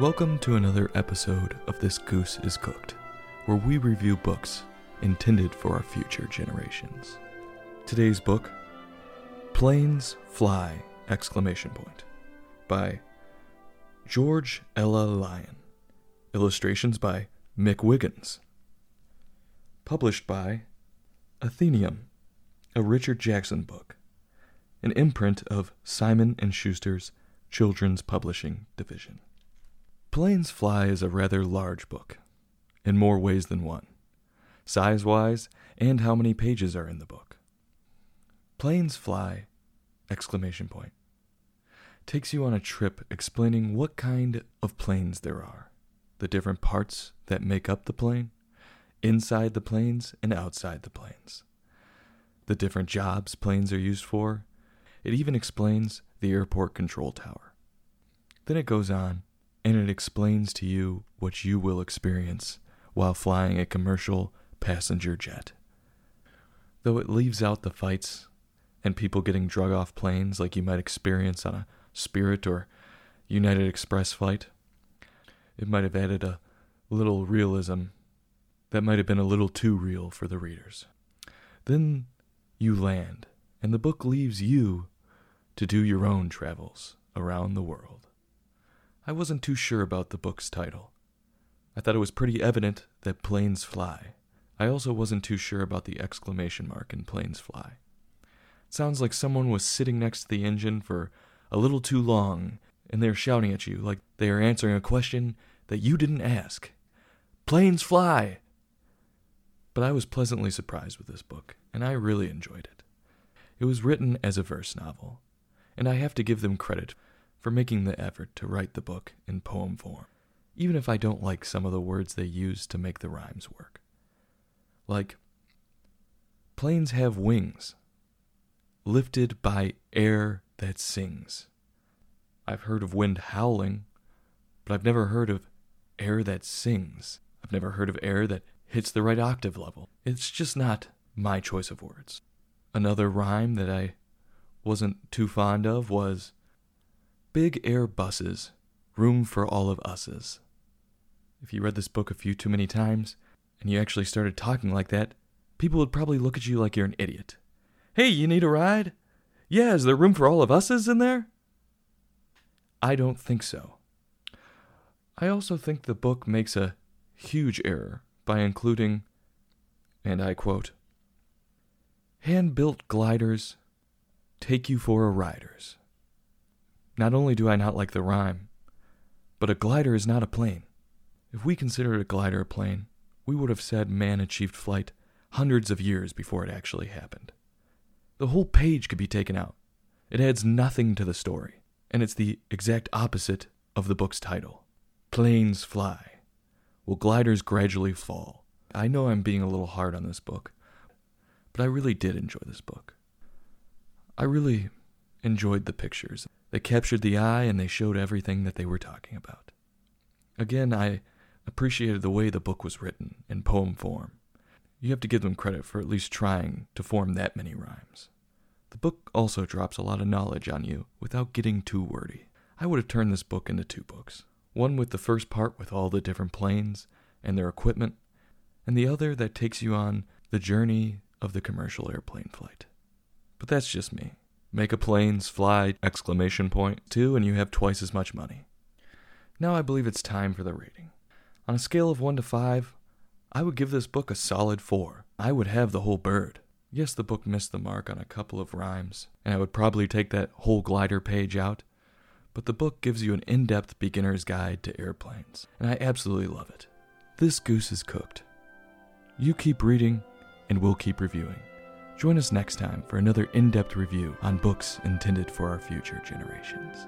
Welcome to another episode of This Goose is Cooked, where we review books intended for our future generations. Today's book, Planes Fly! Exclamation point, by George Ella Lyon. Illustrations by Mick Wiggins. Published by Atheneum, a Richard Jackson book, an imprint of Simon and Schuster's Children's Publishing Division. Planes Fly is a rather large book, in more ways than one, size wise, and how many pages are in the book. Planes Fly! Exclamation point. Takes you on a trip explaining what kind of planes there are, the different parts that make up the plane, inside the planes and outside the planes, the different jobs planes are used for. It even explains the airport control tower. Then it goes on and it explains to you what you will experience while flying a commercial passenger jet. Though it leaves out the fights and people getting drug off planes like you might experience on a Spirit or United Express flight, it might have added a little realism that might have been a little too real for the readers. Then you land, and the book leaves you to do your own travels around the world. I wasn't too sure about the book's title. I thought it was pretty evident that planes fly. I also wasn't too sure about the exclamation mark in planes fly. It sounds like someone was sitting next to the engine for a little too long and they're shouting at you like they are answering a question that you didn't ask. Planes fly! But I was pleasantly surprised with this book, and I really enjoyed it. It was written as a verse novel, and I have to give them credit for making the effort to write the book in poem form, even if I don't like some of the words they use to make the rhymes work. Like, planes have wings, lifted by air that sings. I've heard of wind howling, but I've never heard of air that sings. I've never heard of air that hits the right octave level. It's just not my choice of words. Another rhyme that I wasn't too fond of was Big air buses, room for all of us's. If you read this book a few too many times, and you actually started talking like that, people would probably look at you like you're an idiot. Hey, you need a ride? Yeah, is there room for all of us's in there? I don't think so. I also think the book makes a huge error by including, and I quote, hand built gliders take you for a riders. Not only do I not like the rhyme, but a glider is not a plane. If we considered a glider a plane, we would have said man achieved flight hundreds of years before it actually happened. The whole page could be taken out. It adds nothing to the story, and it's the exact opposite of the book's title Planes Fly. Will gliders gradually fall? I know I'm being a little hard on this book, but I really did enjoy this book. I really enjoyed the pictures. They captured the eye and they showed everything that they were talking about. Again, I appreciated the way the book was written in poem form. You have to give them credit for at least trying to form that many rhymes. The book also drops a lot of knowledge on you without getting too wordy. I would have turned this book into two books one with the first part with all the different planes and their equipment, and the other that takes you on the journey of the commercial airplane flight. But that's just me. Make a planes fly exclamation point too, and you have twice as much money. Now I believe it's time for the rating. On a scale of 1 to 5, I would give this book a solid 4. I would have the whole bird. Yes, the book missed the mark on a couple of rhymes, and I would probably take that whole glider page out, but the book gives you an in depth beginner's guide to airplanes, and I absolutely love it. This goose is cooked. You keep reading, and we'll keep reviewing. Join us next time for another in depth review on books intended for our future generations.